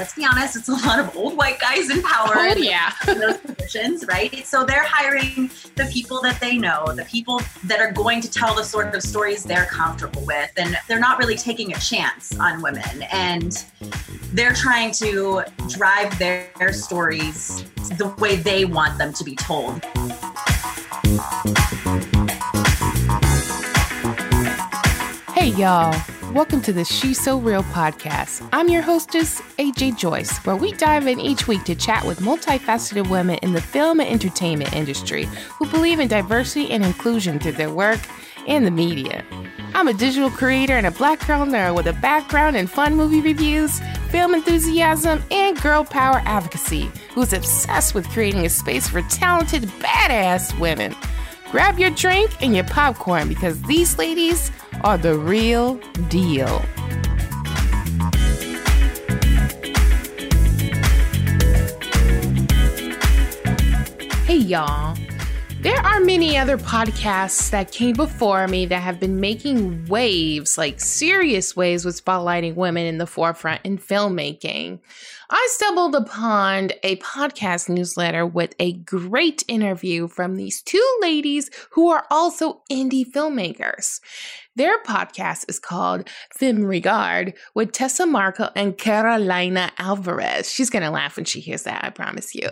let's be honest, it's a lot of old white guys in power. Oh, yeah. in those positions, right? So they're hiring the people that they know, the people that are going to tell the sort of stories they're comfortable with. And they're not really taking a chance on women. And they're trying to drive their, their stories the way they want them to be told. Hey, y'all. Welcome to the She's So Real podcast. I'm your hostess, AJ Joyce, where we dive in each week to chat with multifaceted women in the film and entertainment industry who believe in diversity and inclusion through their work and the media. I'm a digital creator and a black girl nerd with a background in fun movie reviews, film enthusiasm, and girl power advocacy who's obsessed with creating a space for talented, badass women. Grab your drink and your popcorn because these ladies are the real deal. Hey, y'all. There are many other podcasts that came before me that have been making waves, like serious waves, with spotlighting women in the forefront in filmmaking. I stumbled upon a podcast newsletter with a great interview from these two ladies who are also indie filmmakers. Their podcast is called Film Regard with Tessa Marco and Carolina Alvarez. She's going to laugh when she hears that, I promise you.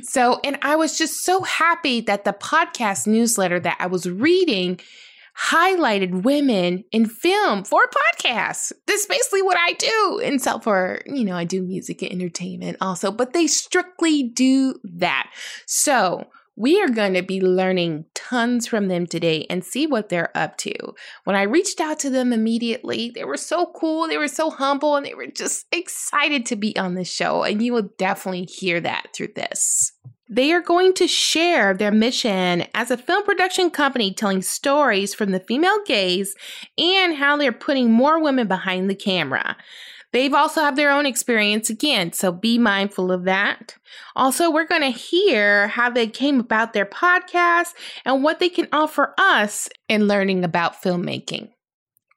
so, and I was just so happy that the podcast newsletter that I was reading highlighted women in film for podcasts. That's basically what I do. And so for, you know, I do music and entertainment also, but they strictly do that. So we are going to be learning tons from them today and see what they're up to. When I reached out to them immediately, they were so cool, they were so humble, and they were just excited to be on the show. And you will definitely hear that through this. They are going to share their mission as a film production company telling stories from the female gaze and how they're putting more women behind the camera. They've also have their own experience again, so be mindful of that. Also, we're going to hear how they came about their podcast and what they can offer us in learning about filmmaking.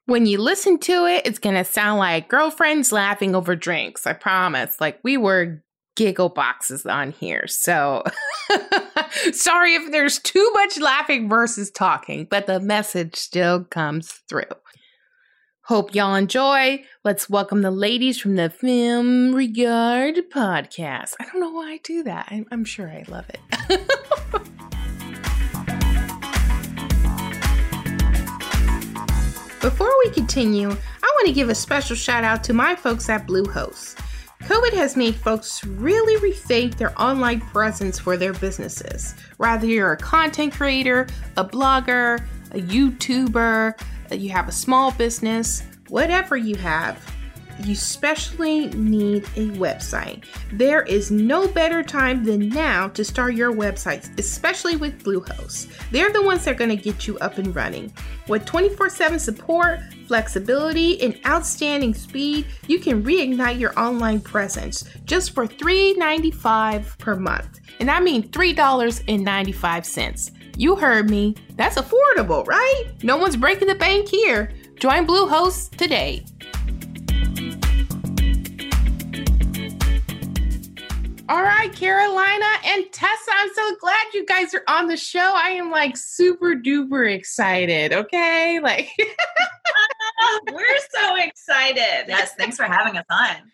When you listen to it, it's going to sound like girlfriends laughing over drinks. I promise. Like we were giggle boxes on here. So sorry if there's too much laughing versus talking, but the message still comes through. Hope y'all enjoy. Let's welcome the ladies from the Film Regard podcast. I don't know why I do that. I'm, I'm sure I love it. Before we continue, I want to give a special shout out to my folks at Bluehost. COVID has made folks really rethink their online presence for their businesses. Whether you're a content creator, a blogger, a YouTuber, you have a small business, whatever you have, you especially need a website. There is no better time than now to start your websites, especially with Bluehost. They're the ones that are going to get you up and running. With 24 7 support, flexibility, and outstanding speed, you can reignite your online presence just for $3.95 per month. And I mean $3.95. You heard me. That's affordable, right? No one's breaking the bank here. Join Bluehost today. All right, Carolina and Tessa, I'm so glad you guys are on the show. I am like super duper excited. Okay, like we're so excited. Yes, thanks for having us on.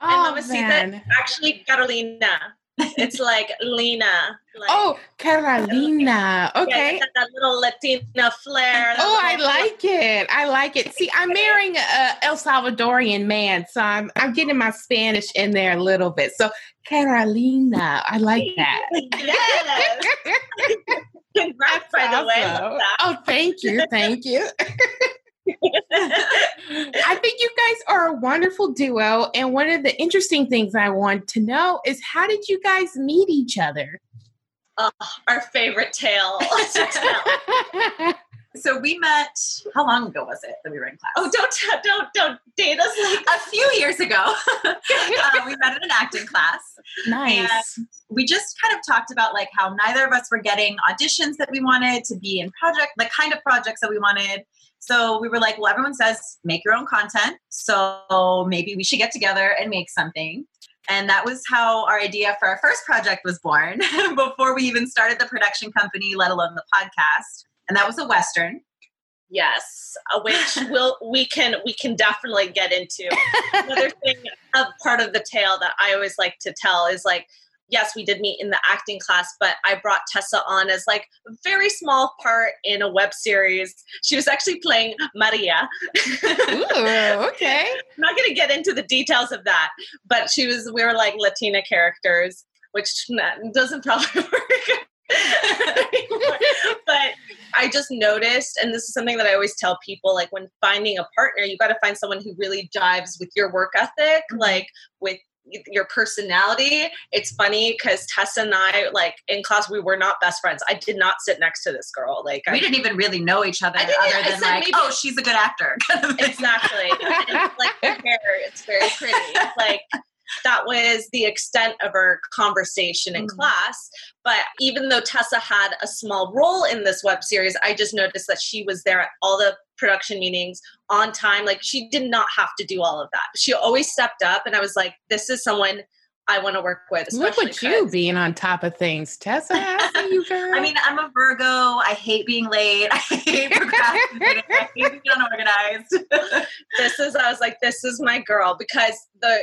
Oh, and man. That, actually, Carolina it's like Lena. Like, oh, Carolina. Okay. Yeah, that little Latina flair. Oh, I like it. I like it. See, I'm marrying a El Salvadorian man, so I'm I'm getting my Spanish in there a little bit. So Carolina, I like that. yes. Congrats, That's by awesome. the way. Oh, thank you. Thank you. I think you guys are a wonderful duo. And one of the interesting things I want to know is how did you guys meet each other? Oh, our favorite tale. So we met. How long ago was it that we were in class? Oh, don't don't don't date us like a few years ago. uh, we met in an acting class. Nice. And we just kind of talked about like how neither of us were getting auditions that we wanted to be in project, the kind of projects that we wanted. So we were like, well, everyone says make your own content. So maybe we should get together and make something. And that was how our idea for our first project was born before we even started the production company, let alone the podcast. And that was a Western. Yes, uh, which will we can we can definitely get into. Another thing, a part of the tale that I always like to tell is like yes, we did meet in the acting class, but I brought Tessa on as like a very small part in a web series. She was actually playing Maria. Ooh, okay. I'm not going to get into the details of that, but she was, we were like Latina characters, which doesn't probably work. but I just noticed, and this is something that I always tell people like when finding a partner, you got to find someone who really jives with your work ethic, mm-hmm. like with your personality. It's funny because Tessa and I, like in class, we were not best friends. I did not sit next to this girl. Like we I, didn't even really know each other other than like, maybe, oh, she's a good actor. exactly. and, like her hair, it's very pretty. Like that was the extent of our conversation in mm. class. But even though Tessa had a small role in this web series, I just noticed that she was there at all the production meetings on time. Like she did not have to do all of that. She always stepped up, and I was like, this is someone I want to work with. Look at you being on top of things, Tessa. you girl. I mean, I'm a Virgo. I hate being late. I hate procrastinating. I hate being unorganized. this is. I was like, this is my girl because the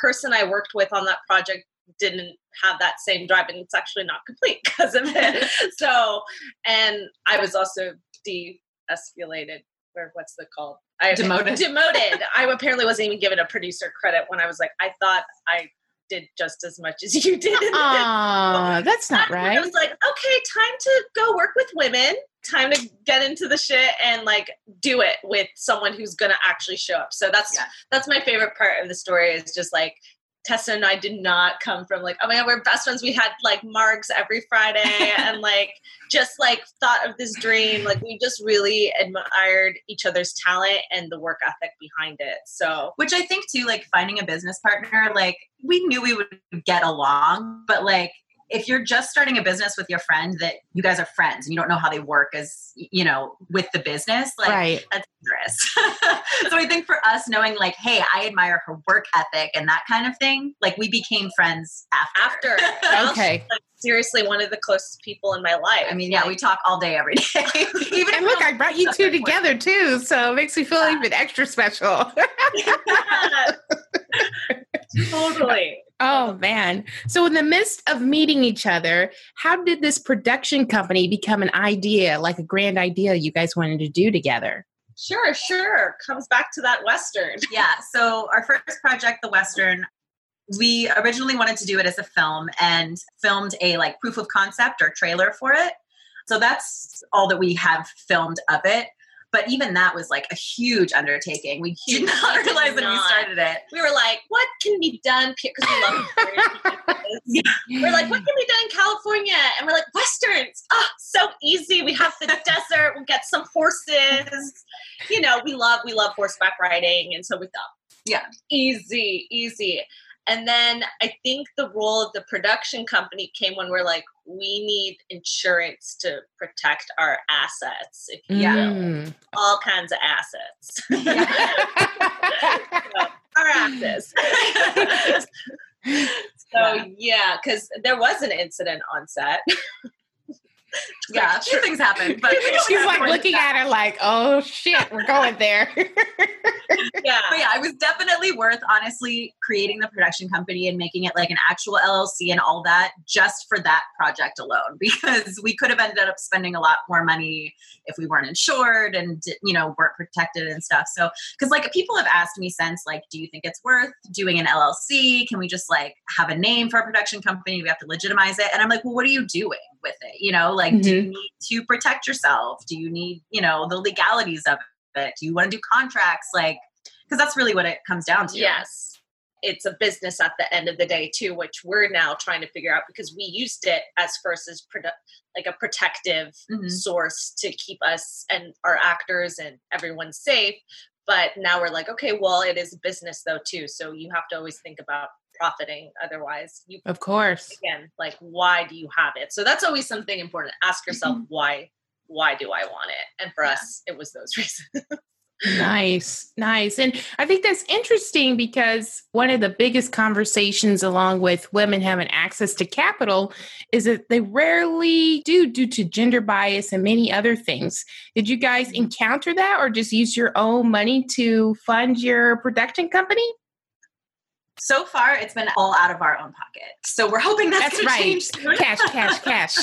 person I worked with on that project didn't have that same drive and it's actually not complete because of it. so, and I was also de-escalated or what's the called? I demoted. Demoted. I apparently wasn't even given a producer credit when I was like, I thought I did just as much as you did. Oh, that's not right. I was like, okay, time to go work with women. Time to get into the shit and like do it with someone who's gonna actually show up. So that's yeah. that's my favorite part of the story is just like Tessa and I did not come from like, oh my god, we're best friends. We had like marks every Friday and like just like thought of this dream. Like we just really admired each other's talent and the work ethic behind it. So which I think too, like finding a business partner, like we knew we would get along, but like if you're just starting a business with your friend that you guys are friends and you don't know how they work as you know with the business like right. that's dangerous. So i think for us knowing like hey i admire her work ethic and that kind of thing like we became friends after. After. Okay. like, seriously one of the closest people in my life. I mean yeah like, we talk all day every day. Even and look i brought you two together too so it makes me feel yeah. even extra special totally Oh man. So in the midst of meeting each other, how did this production company become an idea, like a grand idea you guys wanted to do together? Sure, sure. Comes back to that Western. yeah. So our first project, the Western, we originally wanted to do it as a film and filmed a like proof of concept or trailer for it. So that's all that we have filmed of it. But even that was like a huge undertaking. We did not realize when we started it. We were like, what can be done? Because we love yeah. We're like, what can be done in California? And we're like, Westerns. Oh, so easy. We have the desert. We'll get some horses. You know, we love, we love horseback riding. And so we thought, yeah, easy, easy. And then I think the role of the production company came when we're like, we need insurance to protect our assets. If you mm. will. all kinds of assets. so, our assets. so yeah, because there was an incident on set yeah, sure. things happen. But she's like looking at her like, oh shit, we're going there. yeah. But yeah, it was definitely worth honestly creating the production company and making it like an actual LLC and all that just for that project alone because we could have ended up spending a lot more money if we weren't insured and you know weren't protected and stuff. So because like people have asked me since like, do you think it's worth doing an LLC? Can we just like have a name for a production company? We have to legitimize it. And I'm like, well, what are you doing with it? You know, like mm-hmm. do you mm-hmm. need to protect yourself? Do you need, you know, the legalities of it? Do you want to do contracts? Like, because that's really what it comes down to. Yes. it's a business at the end of the day too which we're now trying to figure out because we used it as first as produ- like a protective Mhm. source to keep us and our actors and everyone safe but now we're like okay well it is a business though too so you have to always think about profiting otherwise you Of course. again like why do you have it so that's always something important ask yourself mm-hmm. why why do i want it and for Yeah. us it was those reasons Nice, nice. And I think that's interesting because one of the biggest conversations, along with women having access to capital, is that they rarely do due to gender bias and many other things. Did you guys mm-hmm. encounter that or just use your own money to fund your production company? So far, it's been all out of our own pocket. So we're hoping that's, That's gonna right. change soon. Cash, cash, cash.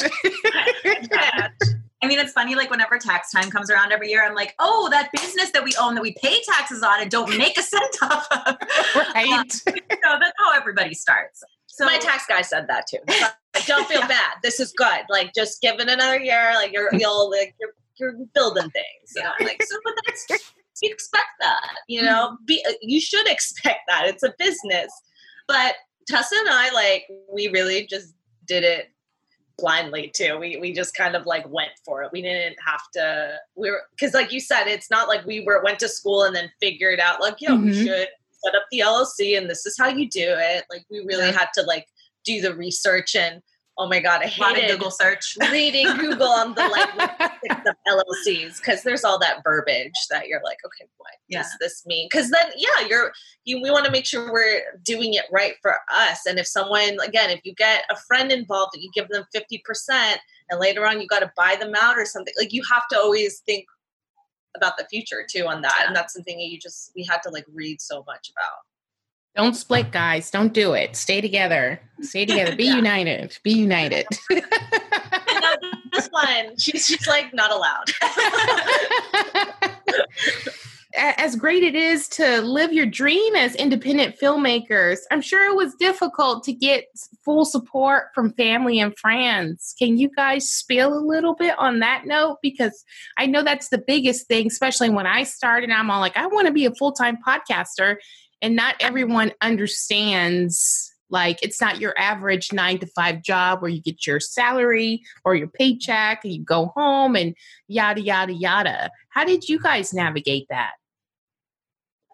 Yeah. I mean, it's funny, like whenever tax time comes around every year, I'm like, oh, that business that we own that we pay taxes on and don't make a cent off of. right. Um, so that's how everybody starts. So my tax guy said that too. Like, don't feel Yeah. bad. This is good. Like, just give it another year. Like, you're you'll like you're you're building things. And I'm like, so, but that's you expect that. You know, be uh, you should expect that. It's a business. But Tessa and I, like, we really just did it blindly too. We we just kind of like went for it. We didn't have to. We were because, like you said, it's not like we were went to school and then figured out like, yo, we Mhm. should set up the LLC and this is how you do it. Like, we really Yeah. had to like do the research and oh my god, I a lot of hated Google search. reading Google on the of LLCs because there's all that verbiage that you're like, okay, what Yeah. does this mean? Because then, yeah, you're you. We want to make sure we're doing it right for us. And if someone, again, if you get a friend involved, and you give them fifty percent, and later on you got to buy them out or something. Like you have to always think about the future too on that, and that's something that you just we had to like read so much about. Don't split, guys. Don't do it. Stay together. Stay together. Be Yeah. united. Be united. This one, she's just like not allowed. As great it is to live your dream as independent filmmakers, I'm sure it was difficult to get full support from family and friends. Can you guys spill a little bit on that note? Because I know that's the biggest thing, especially when I started. I'm all like, I want to be a full time podcaster, and not everyone understands. Like, it's not your average nine to five job where you get your salary or your paycheck and you go home and yada, yada, yada. How did you guys navigate that?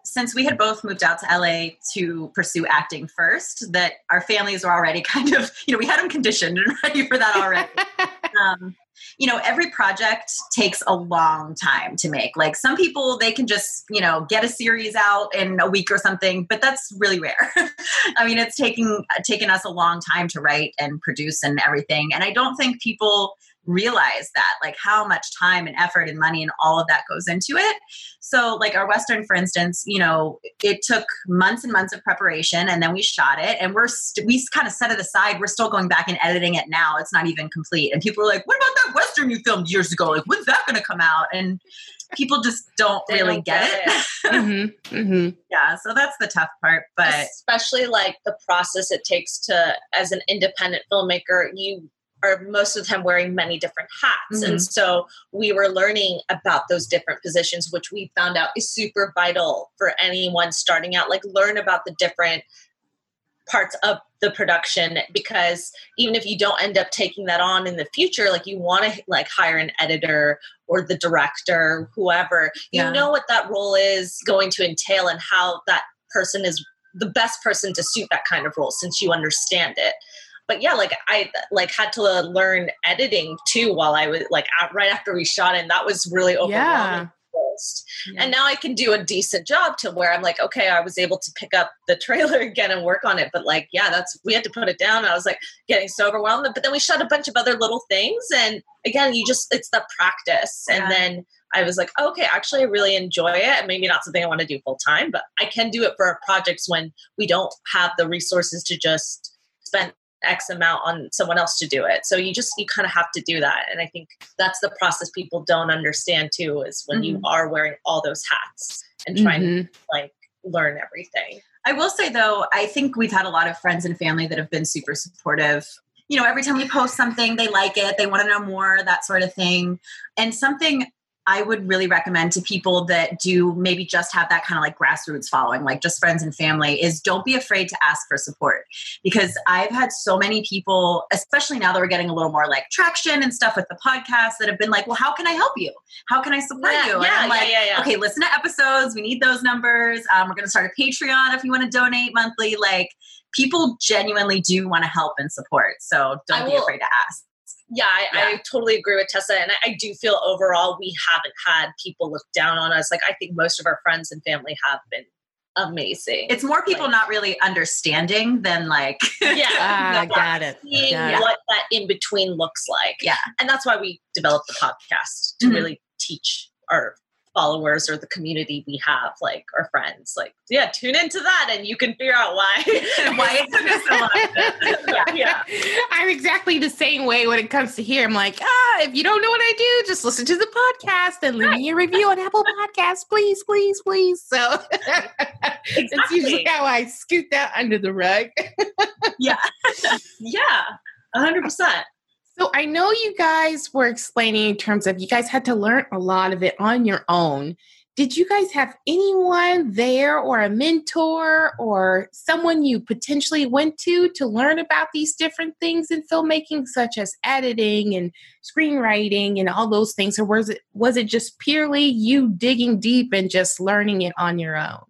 since we had both moved out to LA to pursue acting first, that our families were already kind of, you know, we had them conditioned and ready for that already. um, you know, every project takes a long time to make. Like some people, they can just, you know, get a series out in a week or something, but that's really rare. I mean, it's taking taken us a long time to write and produce and everything. And I don't think people realize that, like how much time and effort and money and all of that goes into it. So, like our Western, for instance, you know, it took months and months of preparation, and then we shot it, and we're st- we kind of set it aside. We're still going back and editing it now. It's not even complete, and people are like, "What about that Western you filmed years ago? Like, when's that going to come out?" And people just don't really don't get, get it. mm-hmm, mm-hmm. yeah, so that's the tough part. But especially like the process it takes to as an independent filmmaker you are most of the time wearing many different hats. And mm-hmm. so we were learning about those different positions which we found out is super vital for anyone starting out. Like learn about the different parts of the production because even if you don't end up taking that on in the future like you want to like hire an editor or the director whoever you Yeah. know what that role is going to entail and how that person is the best person to suit that kind of role since you understand it but yeah like i like had to learn editing too while i was like right after we shot and that was really overwhelming Yeah. first. and now i can do a decent job to where i'm like okay i was able to pick up the trailer again and work on it. But like yeah that's we had to put it down. I was like getting so overwhelmed. But then we shot a bunch of other little things. And again you just it's the practice. And then I was like, okay, actually, I really enjoy it. And maybe not something I want to do full time, but I can do it for projects when we don't have the resources to just spend X amount on someone else to do it. So you just, you kind of have to do that. And I think that's the process people don't understand too, is when you Mhm. are wearing all those hats and trying to Mhm. like learn everything. I will say though, I think we've had a lot of friends and family that have been super supportive. You know, every time we post something, they like it, they want to know more, that sort of thing. And something I would really recommend to people that do maybe just have that kind of like grassroots following, like just friends and family, is don't be afraid to ask for support. Because I've had so many people, especially now that we're getting a little more like traction and stuff with the podcast, that have been like, well, how can I help you? How can I support Yeah, you? And yeah, like, yeah, yeah, yeah. okay, listen to episodes. We need those numbers. Um, we're going to start a Patreon if you want to donate monthly. Like, people genuinely do want to help and support. So don't I be will- afraid to ask. Yeah, I, I totally agree with Tessa. And I, I do feel overall we haven't had people look down on us. Like I think most of our friends and family have been amazing. It's more people Like- not really understanding than like, yeah. Ah, no, got it. seeing Got it. what that in between looks like. Yeah. And that's why we developed the podcast to Mhm. really teach our followers or the community we have, like our friends, like, yeah, tune into that and you can figure out why. why it took us so long. yeah. yeah. I'm exactly the same way when it comes to here. I'm like, ah, if you don't know what I do, just listen to the podcast and leave me a review on Apple Podcasts, please, please, please. So that's usually how I scoot that under the rug. yeah. Yeah. hundred percent. So I know you guys were explaining in terms of you guys had to learn a lot of it on your own. Did you guys have anyone there or a mentor or someone you potentially went to to learn about these different things in filmmaking such as editing and screenwriting and all those things or was it was it just purely you digging deep and just learning it on your own?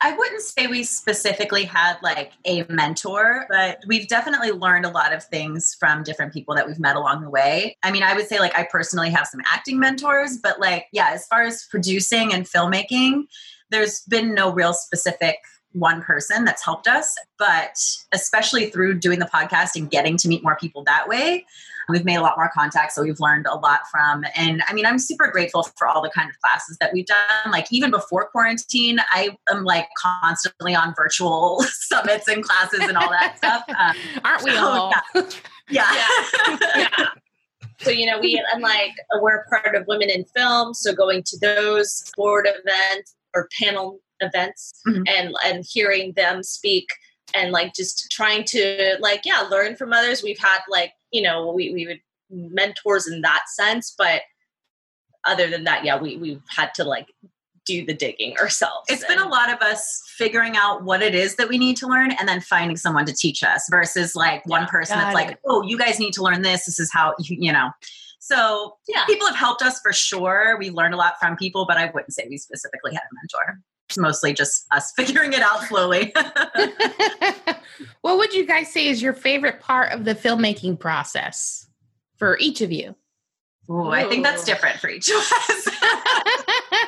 I wouldn't say we specifically had like a mentor, but we've definitely learned a lot of things from different people that we've met along the way. I mean, I would say like I personally have some acting mentors, but like, yeah, as far as producing and filmmaking, there's been no real specific one person that's helped us, but especially through doing the podcast and getting to meet more people that way, we've made a lot more contacts. So we've learned a lot from. And I mean, I'm super grateful for all the kind of classes that we've done. Like even before quarantine, I am like constantly on virtual summits and classes and all that stuff. Um, Aren't we So, all? yeah. yeah. So you know, we and like we're part of Women in Film, so going to those board events or panel events Mhm. and and hearing them speak and like just trying to like yeah learn from others. We've had like you know we we would mentors in that sense, but other than that, yeah, we we've had to like do the digging ourselves. It's been a lot of us figuring out what it is that we need to learn and then finding someone to teach us versus like one person that's like, oh, you guys need to learn this. This is how, you, you know. So Yeah. people have helped us for sure. We learned a lot from people, but I wouldn't say we specifically had a mentor. It's mostly just us figuring it out slowly. what would you guys say is your favorite part of the filmmaking process for each of you? Ooh, I think that's different for each of us.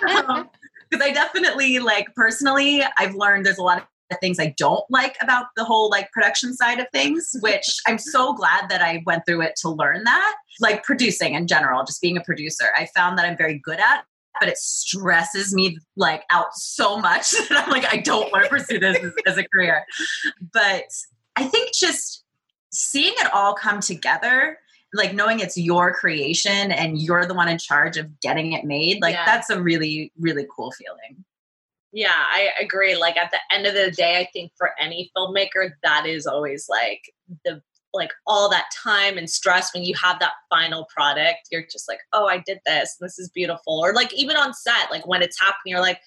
Um, because I definitely like personally, I've learned there's a lot of things I don't like about the whole like production side of things, which I'm so glad that I went through it to learn that. Like producing in general, just being a producer, I found that I'm very good at. But it stresses me like out so much that I'm like, I don't want to pursue this as, as a career. But I think just seeing it all come together like knowing it's your creation and you're the one in charge of getting it made like Yeah. that's a really really cool feeling Yeah, I agree. Like at the end of the day, I think for any filmmaker, that is always like the like all that time and stress when you have that final product. You're just like, oh, I did this. This is beautiful. Or like even on set, like when it's happening, you're like,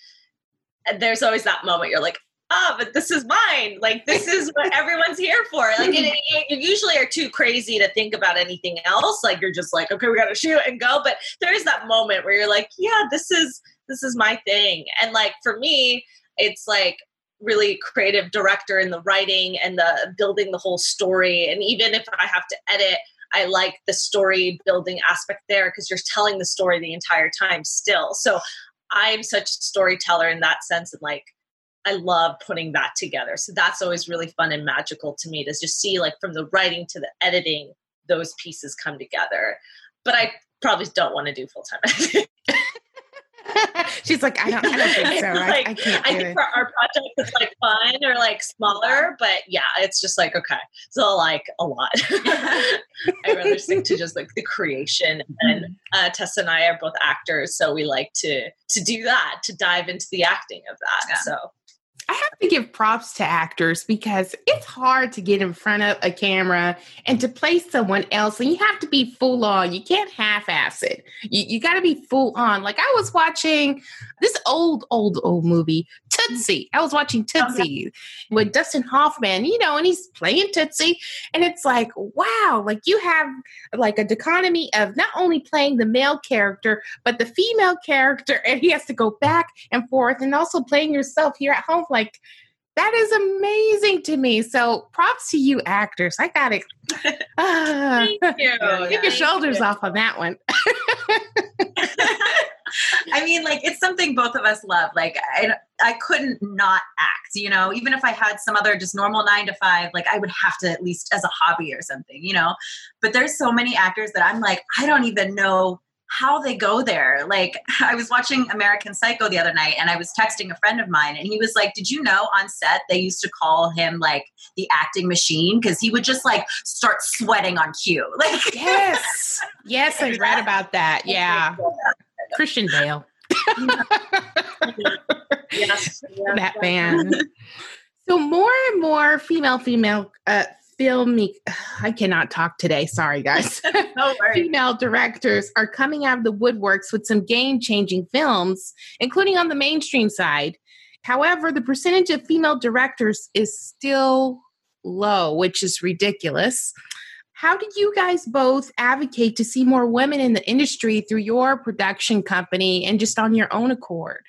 eh, there's always that moment. You're like, oh, but this is mine. Like this is what everyone's here for. Like and it, you usually are too crazy to think about anything else. Like you're just like, okay, we got to shoot and go. But there is that moment where you're like, yeah, this is this is my thing. And like for me, it's like really creative director in the writing and the building the whole story. And even if I have to edit, I like the story building aspect there because you're telling the story the entire time still. So I'm such a storyteller in that sense and like I love putting that together. So that's always really fun and magical to me to just see like from the writing to the editing those pieces come together. But I probably don't want to do full time. She's like, I don't, I don't think so. I, Like, I can't I think for our project it's like fun or like smaller, but yeah, it's just like okay, so like a lot. I rather stick to just like the creation, and uh, Tessa and I are both actors, so we like to to do that, to dive into the acting of that. Yeah. So I have to give props to actors because it's hard to get in front of a camera and to play someone else. And you have to be full on. You can't half ass it. You, you got to be full on. Like I was watching this old, old, old movie, Tootsie. I was watching Tootsie with Dustin Hoffman, you know, and he's playing Tootsie. And it's like, wow, like you have like a dichotomy of not only playing the male character, but the female character. And he has to go back and forth and also playing yourself here at home. Like, that is amazing to me. So props to you actors. I got it. Uh, Thank you. Keep your shoulders off on that one. I mean, like it's something both of us love. Like I, I couldn't not act. You know, even if I had some other just normal nine to five, like I would have to at least as a hobby or something. You know, but there's so many actors that I'm like, I don't even know how they go there. Like I was watching American Psycho the other night and I was texting a friend of mine and he was like, "Did you know on set they used to call him like the acting machine because he would just like start sweating on cue." Like yes. Yes, I read about that. Yeah. Christian Bale. Yes. that band. So more and more female female uh film I cannot talk today. Sorry guys. no female directors are coming out of the woodworks with some game-changing films, including on the mainstream side. However, the percentage of female directors is still low, which is ridiculous. How did you guys both advocate to see more women in the industry through your production company and just on your own accord?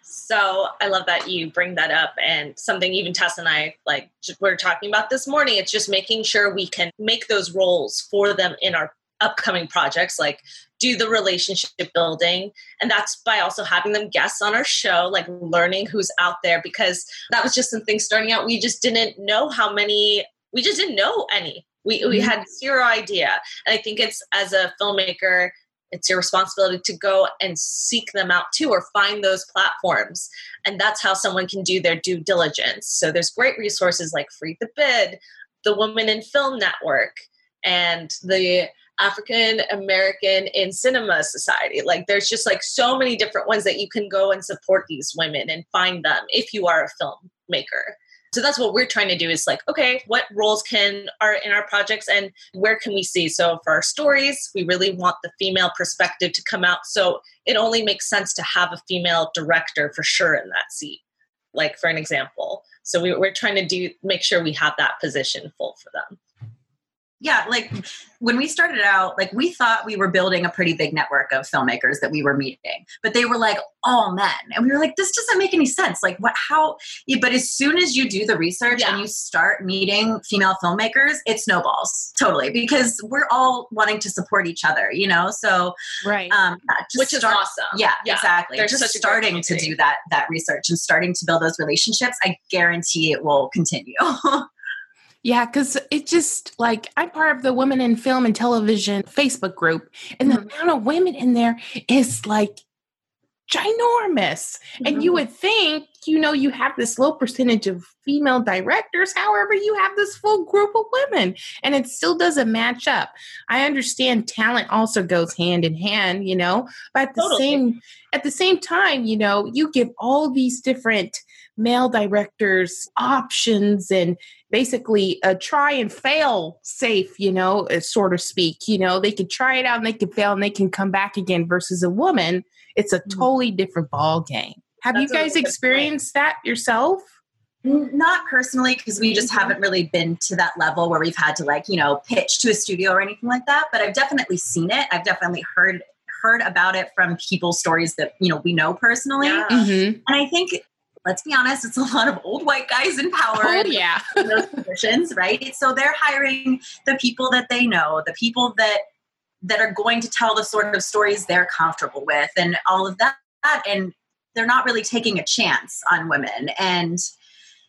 So I love that you bring that up, and something even Tess and I like we're talking about this morning. It's just making sure we can make those roles for them in our upcoming projects, like do the relationship building, and that's by also having them guests on our show, like learning who's out there. Because that was just something starting out. We just didn't know how many. We just didn't know any. We we mm-hmm. had zero idea, and I think it's as a filmmaker it's your responsibility to go and seek them out too or find those platforms. And that's how someone can do their due diligence. So there's great resources like free the bid the women in film network and the african american in cinema society. Like there's just like so many different ones that you can go and support these women and find them if you are a filmmaker so that's what we're trying to do is like okay what roles can are in our projects and where can we see? So for our stories we really want the female perspective to come out. So it only makes sense to have a female director for sure in that seat like for an example. So we, we're trying to do make sure we have that position full for them yeah like when we started out like we thought we were building a pretty big network of filmmakers that we were meeting but they were like all men. And we were like this doesn't make any sense. Like what how yeah, but as soon as you do the research Yeah. and you start meeting female filmmakers it snowballs totally because we're all wanting to support each other you know? So Right. um which is awesome. Yeah, Yeah, exactly. There's just starting to do that that research and starting to build those relationships i guarantee it will continue Yeah, because it just like I'm part of the Women in Film and Television Facebook group, and the mm-hmm. amount of women in there is like ginormous. And you mm-hmm. would think, you know, you have this low percentage of female directors. However, you have this full group of women, and it still doesn't match up. I understand talent also goes hand in hand, you know, but at the Totally. same at the same time, you know, you give all these different male directors options and basically a try and fail safe, you know, uh, sort of speak. You know, they can try it out and they can fail and they can come back again versus a woman. It's a Mhm. totally different ball game. Have That's you guys experienced that yourself? Not personally, because we just haven't really been to that level where we've had to like, you know, pitch to a studio or anything like that. But I've definitely seen it. I've definitely heard heard about it from people's stories that, you know, we know personally. Yeah. Mm-hmm. And I think, let's be honest, it's a lot of old white guys in power Oh, in yeah. those positions, right? So they're hiring the people that they know, the people that that are going to tell the sort of stories they're comfortable with and all of that. And they're not really taking a chance on women. And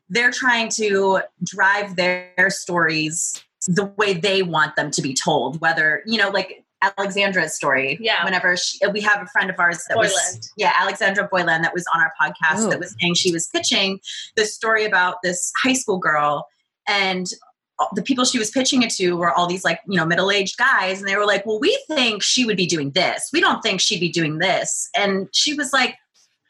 they're trying to drive their stories the way they want them to be told, whether, you know, like Alexandra's story. Yeah. Whenever she, we have a friend of ours that was, yeah, Alexandra Boylan that was on our podcast Oh. that was saying she was pitching this story about this high school girl and the people she was pitching it to were all these like you know middle-aged guys and they were like well we think she would be doing this we don't think she'd be doing this and she was like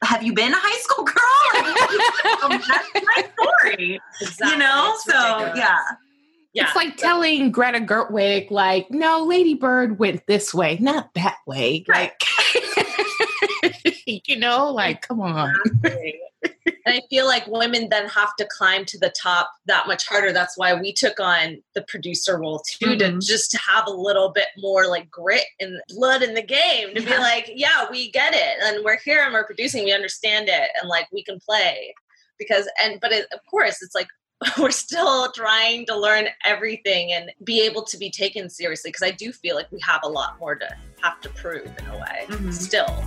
have you been a high school girl? Like, that's my story. Exactly. You know? It's So ridiculous. yeah. Yeah. It's like telling Greta Gerwig, like, no, Lady Bird went this way, not that way. Like, you know, like, come on. And I feel like women then have to climb to the top that much harder. That's why we took on the producer role too, to Mhm. just to have a little bit more like grit and blood in the game to be like, yeah, we get it, and we're here and we're producing, we understand it, and like we can play because and but it, of course it's like. We're still trying to learn everything and be able to be taken seriously because I do feel like we have a lot more to have to prove in a way Mhm. still.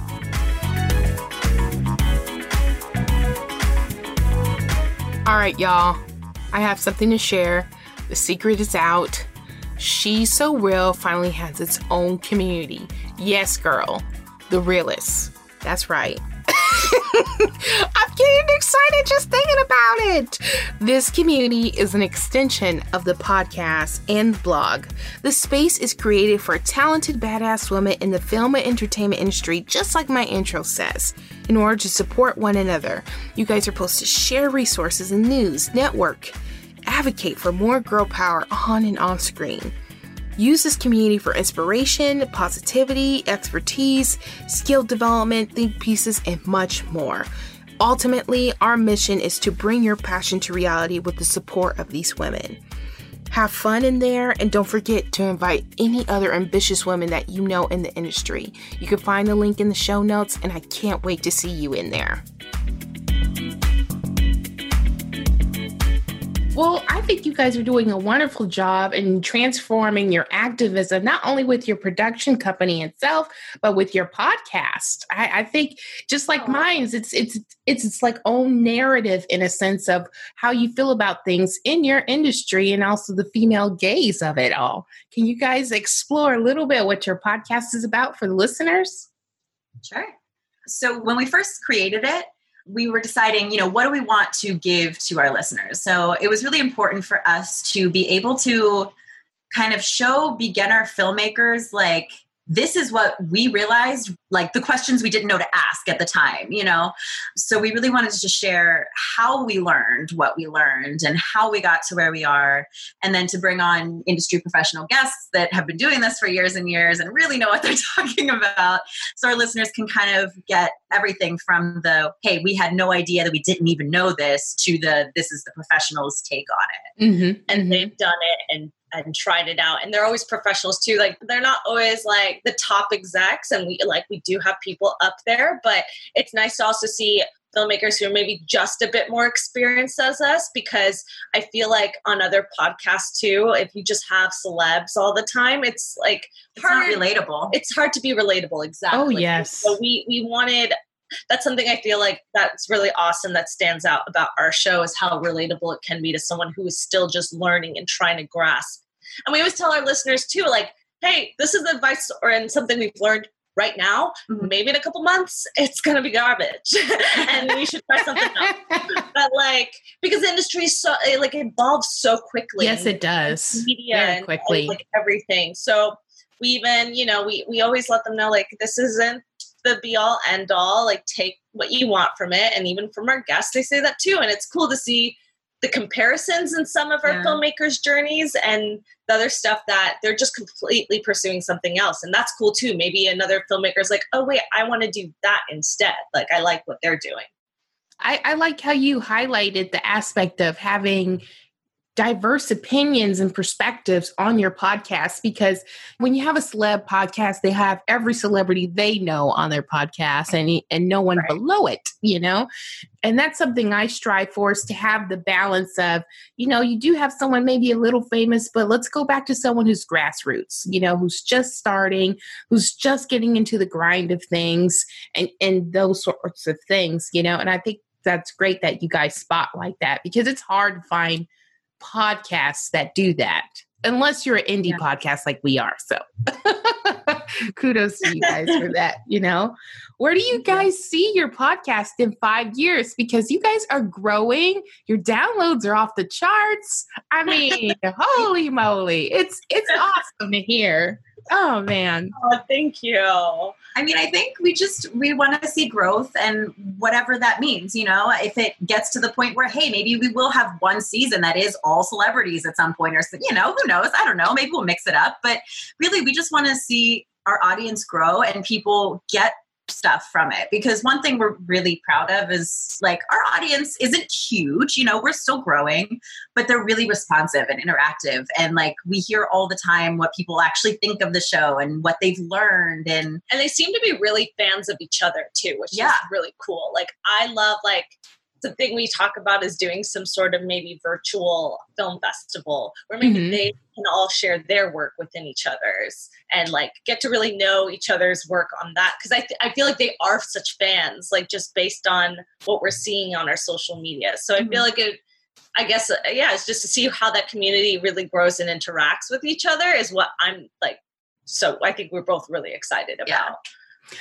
All right, y'all. I have something to share. The secret is out. She's So Real finally has its own community. Yes, girl. The realists. That's right. I'm getting excited just thinking about it. This community is an extension of the podcast and blog. The space is created for talented, badass women in the film and entertainment industry, just like my intro says. In order to support one another, you guys are supposed to share resources and news, network, advocate for more girl power on and off screen. Use this community for inspiration, positivity, expertise, skill development, think pieces, and much more. Ultimately, our mission is to bring your passion to reality with the support of these women. Have fun in there and don't forget to invite any other ambitious women that you know in the industry. You can find the link in the show notes, and I can't wait to see you in there. Well, I think you guys are doing a wonderful job in transforming your activism, not only with your production company itself, but with your podcast. I, I think just like Oh. mine's, it's it's it's its like own narrative in a sense of how you feel about things in your industry and also the female gaze of it all. Can you guys explore a little bit what your podcast is about for the listeners? Sure. So when we first created it, we were deciding, you know, what do we want to give to our listeners? So it was really important for us to be able to kind of show beginner filmmakers like this is what we realized like the questions we didn't know to ask at the time you know? So we really wanted to share how we learned what we learned and how we got to where we are and then to bring on industry professional guests that have been doing this for years and years and really know what they're talking about. So our listeners can kind of get everything from the hey we had no idea that we didn't even know this to the this is the professionals take on it. Mm-hmm. and they've done it and and tried it out. And they're always professionals too. Like they're not always like the top execs and we like we do have people up there but it's nice to also see filmmakers who are maybe just a bit more experienced as us because i feel like on other podcasts too if you just have celebs all the time it's like it's not relatable. It's hard to be relatable exactly. Oh, yes. so we we wanted that's something i feel like that's really awesome that stands out about our show is how relatable it can be to someone who is still just learning and trying to grasp and we always tell our listeners too like hey this is advice or and something we've learned right now Mhm. maybe in a couple months it's going to be garbage and we should try something else but like because the industry is so it like evolves so quickly yes, it does. media Very and, quickly. and, like everything. So we even, you know, we we always let them know like this isn't the be all end all. Like take what you want from it, and even from our guests, they say that too. And it's cool to see the comparisons in some of our Yeah. filmmakers' journeys and the other stuff that they're just completely pursuing something else, and that's cool too. Maybe another filmmaker's like, oh wait, I want to do that instead. Like I like what they're doing. I, I like how you highlighted the aspect of having diverse opinions and perspectives on your podcast because when you have a celeb podcast they have every celebrity they know on their podcast and and no one Right. below it you know and that's something I strive for is to have the balance of you know you do have someone maybe a little famous but let's go back to someone who's grassroots you know who's just starting who's just getting into the grind of things and and those sorts of things you know and I think that's great that you guys spotlight that because it's hard to find podcasts that do that unless you're an indie Yeah. podcast like we are so. Kudos to you guys for that you know? Where do you guys see your podcast in five years? Because you guys are growing. Your downloads are off the charts. I mean holy moly. It's it's awesome to hear Oh man. Oh, thank you. I mean, I think we just we want to see growth and whatever that means, you know, if it gets to the point where hey, maybe we will have one season that is all celebrities at some point or you know, who knows? I don't know, maybe we'll mix it up, but really we just want to see our audience grow and people get stuff from it. Because one thing we're really proud of is like our audience isn't huge you know we're still growing but they're really responsive and interactive. And like we hear all the time what people actually think of the show and what they've learned and and they seem to be really fans of each other too which Yeah. is really cool. Like i love like the thing we talk about is doing some sort of maybe virtual film festival where maybe Mhm. they can all share their work within each other's and like get to really know each other's work on that because I, th- I feel like they are such fans like just based on what we're seeing on our social media so i feel like it i guess uh, yeah it's just to see how that community really grows and interacts with each other is what i'm like so i think we're both really excited about Yeah.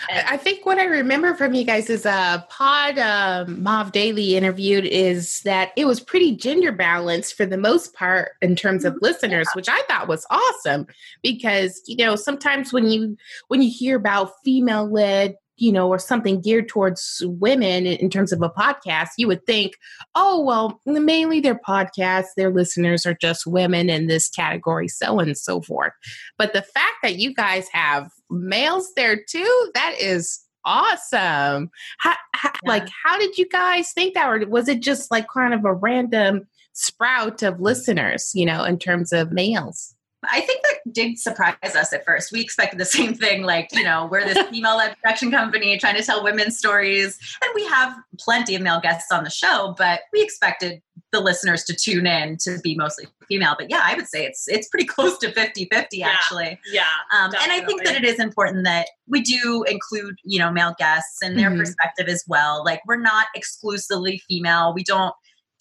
And- I think what I remember from you guys is a pod um, Mav Daily interviewed is that it was pretty gender balanced for the most part in terms of listeners, which I thought was awesome because you know sometimes when you when you hear about female led you know or something geared towards women in in terms of a podcast you would think oh well mainly their podcasts their listeners are just women in this category so and so forth. But the fact that you guys have males there too, that is awesome. How, how, Yeah. Like, how did you guys think that? Or was it just like kind of a random sprout of listeners, you know, in terms of males? I think that did surprise us at first. We expected the same thing, like, you know, we're this female led production company trying to tell women's stories. And we have plenty of male guests on the show, but we expected the listeners to tune in to be mostly female. But yeah, I would say it's it's pretty close to 50 50 Yeah. actually. yeah Um, and I think that it is important that we do include, you know, male guests and their Mhm. perspective as well. Like we're not exclusively female. We don't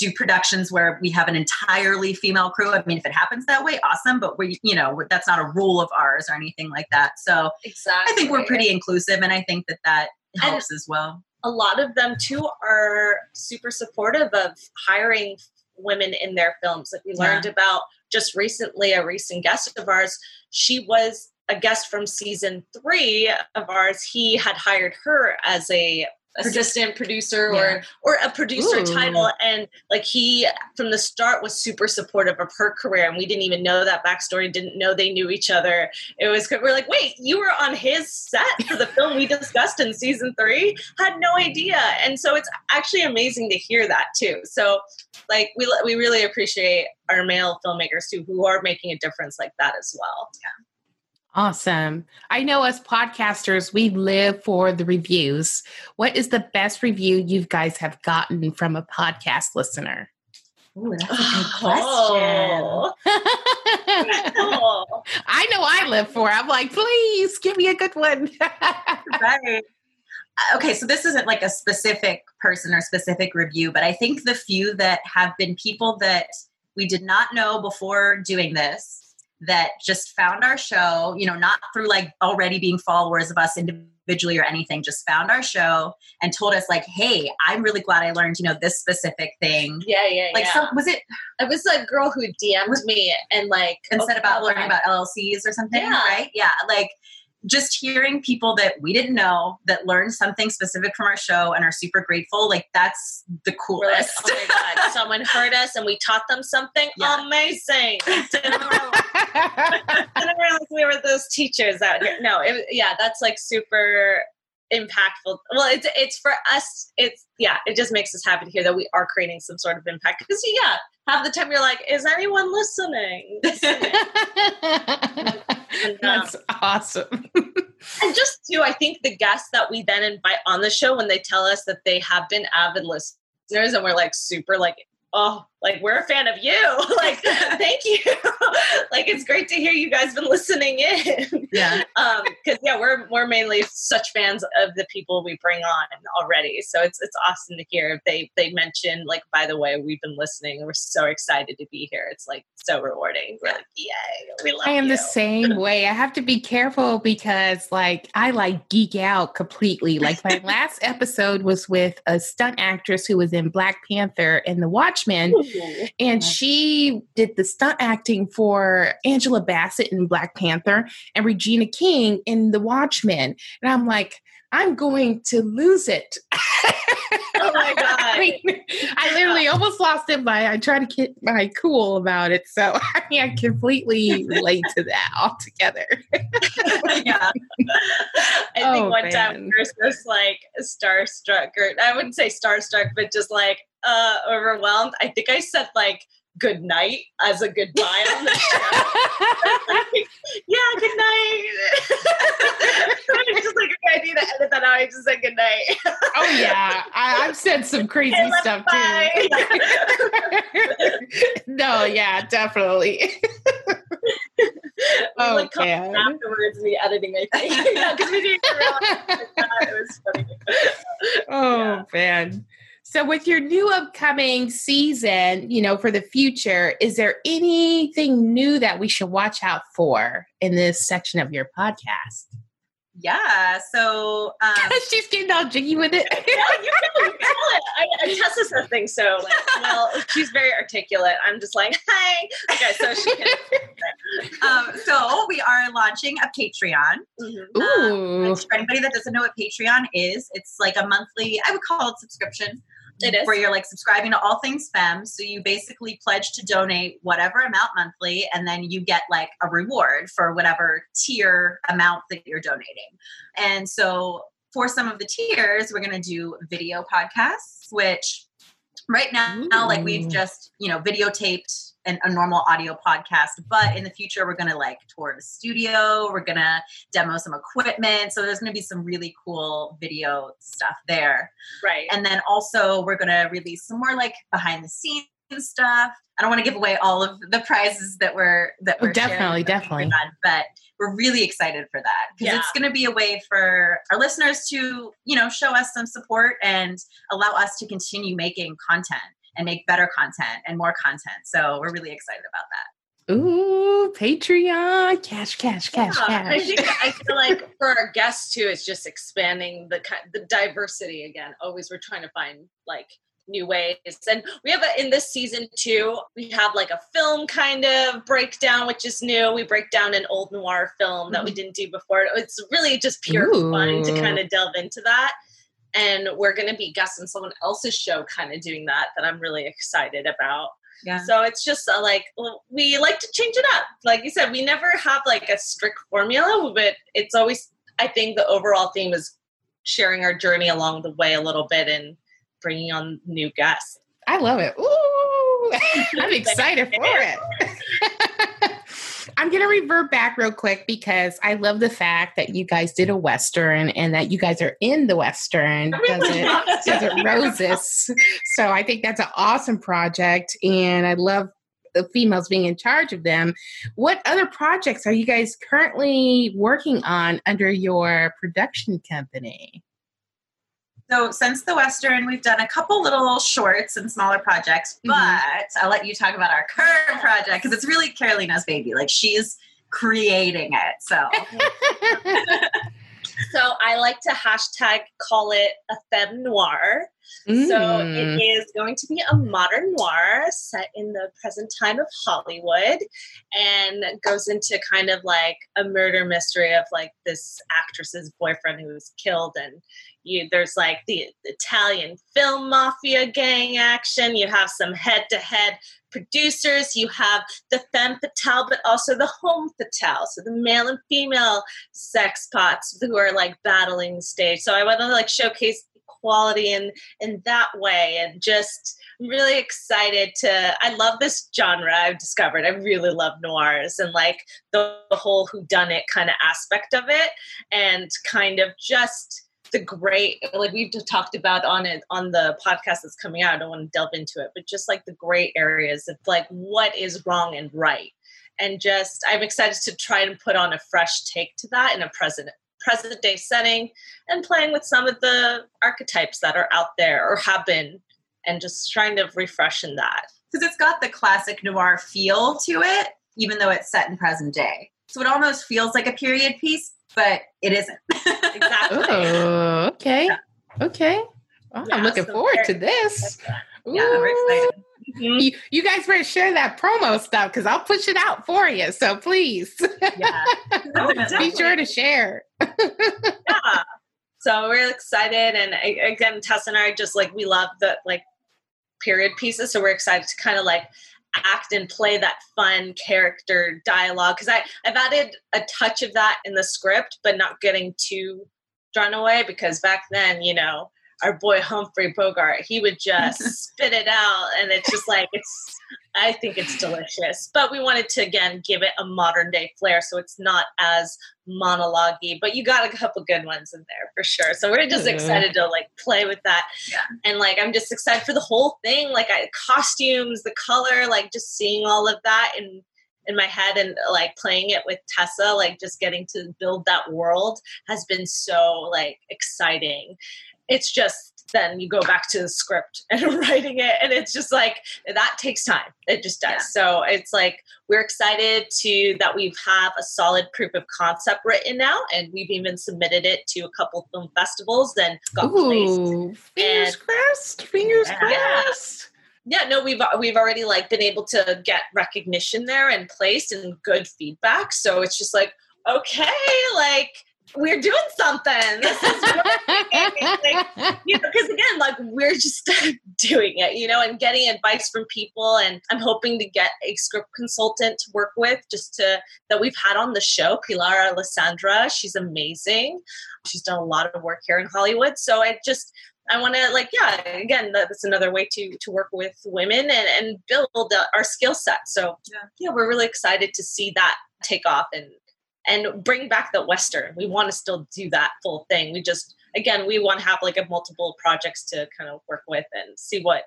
do productions where we have an entirely female crew. I mean, if it happens that way, awesome. But we, you know, that's not a rule of ours or anything like that. So exactly I think we're pretty inclusive, and I think that that helps as well. a lot of them too are super supportive of hiring women in their films. Like we Yeah. learned about just recently, a recent guest of ours, she was a guest from season three of ours. He had hired her as a assistant producer or or a producer Ooh. title and like he from the start was super supportive of her career and we didn't even know that backstory didn't know they knew each other. It was we're like wait you were on his set for the film we discussed in season three? Had no idea. And so it's actually amazing to hear that too. So like we we really appreciate our male filmmakers too who are making a difference like that as well Awesome. I know as podcasters, we live for the reviews. What is the best review you guys have gotten from a podcast listener? Ooh, that's a good question. Oh. I Oh. know I live for. it. I'm like, please give me a good one. right. Uh, Okay, so this isn't like a specific person or specific review, but I think the few that have been people that we did not know before doing this that just found our show, you know, not through like already being followers of us individually or anything, just found our show and told us like, "Hey, I'm really glad I learned, you know, this specific thing." yeah yeah Like, yeah. some, was it It was a girl who DM'd me and like and said oh, about learning about LLCs or something, Yeah. right? Yeah, like just hearing people that we didn't know that learned something specific from our show and are super grateful, like that's the We're like, coolest. oh my god, someone heard us and we taught them something Yeah. amazing. Didn't realize, didn't realize we were those teachers out here. No, it, yeah, that's like super impactful. Well, it's it's for us. It's yeah, it just makes us happy to hear that we are creating some sort of impact. Because yeah, half the time you're like, is anyone listening? And, um, That's awesome. And just too, I think the guests that we then invite on the show when they tell us that they have been avid listeners and we're like super like, oh, like we're a fan of you. like, thank you. like it's great to hear you guys been listening in. yeah. Um, because yeah, we're we're mainly such fans of the people we bring on already. So it's it's awesome to hear if they they mention like by the way, we've been listening. We're so excited to be here. It's like so rewarding. We're like, yay, we love I am you. the same way. I have to be careful because, like, I like geek out completely. Like, my last episode was with a stunt actress who was in Black Panther and The Watchmen. Ooh. and she did the stunt acting for Angela Bassett in Black Panther and Regina King in The Watchmen. And I'm like, I'm going to lose it. Oh my God. I, mean, I literally almost lost it, but I tried to get my cool about it. So I mean, I completely relate to that altogether. yeah. I think Oh, one time man. we were just like starstruck, or I wouldn't say starstruck, but just like uh overwhelmed. I think I said like good night as a goodbye on the show. Like, yeah, good night. It's just like okay, I need to edit that out. I just said good night. oh yeah, I, I've said some crazy Okay, stuff too. no, yeah, definitely. Oh, like man. afterwards the editing, I think. yeah, because we didn't realize it was funny. Oh Yeah. man. So with your new upcoming season, you know, for the future, is there anything new that we should watch out for in this section of your podcast? Yeah. So um, She's getting all jiggy with it. Yeah, you can, you can tell it. I, I Tessa says things so like, well, she's very articulate. I'm just like, hi. Okay, so she can. um, so we are launching a Patreon. Mhm. Ooh. And for anybody that doesn't know what Patreon is, it's like a monthly, I would call it subscription. It is. Where you're like subscribing to all things fem. So you basically pledge to donate whatever amount monthly, and then you get like a reward for whatever tier amount that you're donating. And so for some of the tiers, we're going to do video podcasts, which right now, like we've just, you know, videotaped an, a normal audio podcast, but in the future, we're going to like tour the studio. We're going to demo some equipment. So there's going to be some really cool video stuff there. Right. And then also we're going to release some more like behind the scenes stuff. I don't want to give away all of the prizes that we're that Oh, we're definitely, sharing, definitely. but we're really excited for that because Yeah. it's going to be a way for our listeners to you know show us some support and allow us to continue making content and make better content and more content. So we're really excited about that. Ooh, Patreon, cash, cash, cash, Yeah, I cash. think I feel like for our guests too, it's just expanding the the diversity again. Always, we're trying to find like new ways, and we have a, in this season too. We have like a film kind of breakdown, which is new. We break down an old noir film that we mm-hmm. didn't do before. It's really just pure fun to kind of delve into that. And we're going to be guests on someone else's show, kind of doing that. That I'm really excited about. Yeah. So it's just uh, like we like to change it up. Like you said, we never have like a strict formula, but it's always. I think the overall theme is sharing our journey along the way a little bit and bringing on new guests. I love it. Ooh, I'm excited for it. I'm going to revert back real quick because I love the fact that you guys did a Western and that you guys are in the Western. Desert, Desert Roses. So I think that's an awesome project. And I love the females being in charge of them. What other projects are you guys currently working on under your production company? So since the Western, we've done a couple little shorts and smaller projects, Mhm. but I'll let you talk about our current project because it's really Carolina's baby. Like she's creating it. So So I like to hashtag call it a femme noir. So Mm. it is going to be a modern noir set in the present time of Hollywood and goes into kind of like a murder mystery of like this actress's boyfriend who was killed and you there's like the Italian film mafia gang action, you have some head to head producers, you have the femme fatale but also the homme fatale, so the male and female sex pots who are like battling the stage. So I want to like showcase equality in in that way and just really excited to I love this genre I've discovered. I really love noirs and like the, the whole who done it kind of aspect of it and kind of just the great like we've talked about on it on the podcast that's coming out. I don't want to delve into it, but just like the great areas of like what is wrong and right. And just I'm excited to try and put on a fresh take to that in a present present day setting and playing with some of the archetypes that are out there or have been and just trying to refresh in that. because it's got the classic noir feel to it, even though it's set in present day. So it almost feels like a period piece, but it isn't. Exactly. Oh, okay. Okay. Well, I'm looking so forward to this. Yeah, we're excited. Mm-hmm. You, you, guys better share that promo stuff because I'll push it out for you. So please, yeah, be sure to share. yeah. So we're excited, and again, Tessa and I just like we love the like period pieces, so we're excited to kind of like act and play that fun character dialogue. Because I I've added a touch of that in the script, but not getting too drawn away because back then, you know, our boy Humphrey Bogart, he would just spit it out, and it's just like it's. I think it's delicious, but we wanted to again give it a modern day flair, so it's not as monologue But you got a couple good ones in there for sure. So we're just excited to like play with that, yeah. and like I'm just excited for the whole thing. Like I, costumes, the color, like just seeing all of that and in my head and like playing it with Tessa, like just getting to build that world has been so like exciting. It's just then you go back to the script and writing it and it's just like that takes time. It just does. Yeah. so it's like we're excited to that we have a solid proof of concept written now and we've even submitted it to a couple film festivals and got Ooh, placed. fingers and, crossed fingers yeah. crossed. Yeah no we've we've already like been able to get recognition there and placed and good feedback. So it's just like okay like we're doing something. This is like, you know, because again, like we're just doing it, you know, and getting advice from people. And I'm hoping to get a script consultant to work with, just to that we've had on the show, Pilar Alessandra. She's amazing. She's done a lot of work here in Hollywood. So I just I want to like yeah again that's another way to to work with women and and build uh, our skill set. So yeah. yeah, we're really excited to see that take off and and bring back the western. We want to still do that full thing. We just again we want to have like a multiple projects to kind of work with and see what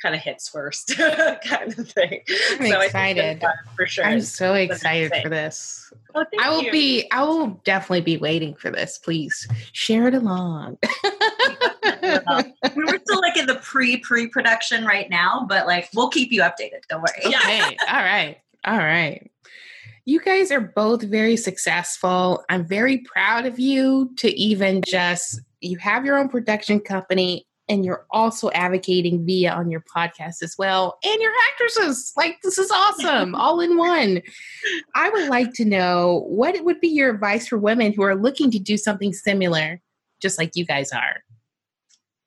kind of hits first kind of thing. I'm so excited. for sure i'm so excited for this. Oh, i will you. be i will definitely be waiting for this. Please share it along. We're still like in the pre pre production right now but like we'll keep you updated. Don't worry. Okay. All right. All right you guys are both very successful. I'm very proud of you to even just, you have your own production company and you're also advocating via on your podcast as well and your actresses. Like this is awesome all in one. I would like to know what would be your advice for women who are looking to do something similar just like you guys are?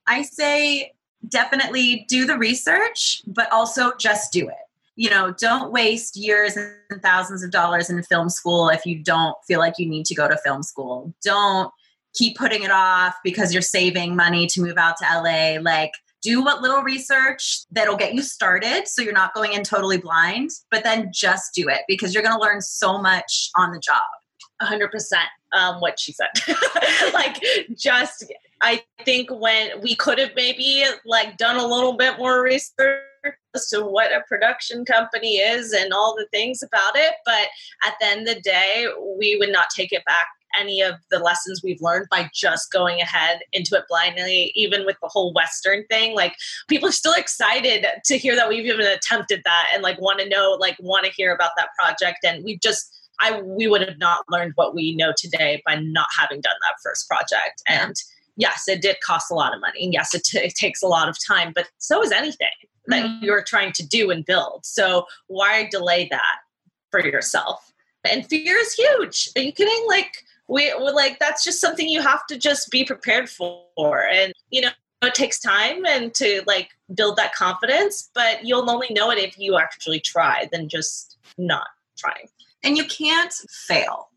I say definitely do the research but also just do it you know, don't waste years and thousands of dollars in film school if you don't feel like you need to go to film school. Don't keep putting it off because you're saving money to move out to LA. Like, do what little research that'll get you started so you're not going in totally blind, but then just do it because you're going to learn so much on the job. 100% um, what she said. like, just, I think when we could have maybe like done a little bit more research as to what a production company is and all the things about it. But at the end of the day, we would not take it back any of the lessons we've learned by just going ahead into it blindly, even with the whole Western thing. Like people are still excited to hear that we've even attempted that and like want to know, like want to hear about that project. And we've just I we would have not learned what we know today by not having done that first project. And yes, it did cost a lot of money. And yes, it, t- it takes a lot of time, but so is anything that mm-hmm. you're trying to do and build. So why delay that for yourself? And fear is huge. Are you kidding? Like we we're like that's just something you have to just be prepared for. And you know, it takes time and to like build that confidence, but you'll only know it if you actually try than just not trying. And you can't fail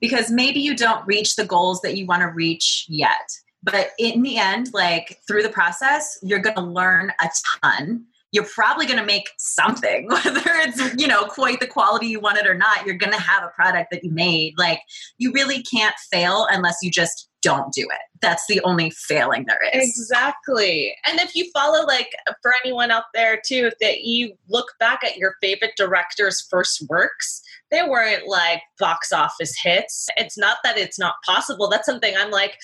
because maybe you don't reach the goals that you want to reach yet. But in the end, like through the process, you're going to learn a ton you're probably going to make something whether it's you know quite the quality you wanted or not you're going to have a product that you made. Like you really can't fail unless you just don't do it. That's the only failing there is. Exactly. And if you follow like for anyone out there too that you look back at your favorite director's first works they weren't like box office hits. It's not that it's not possible. That's something i'm like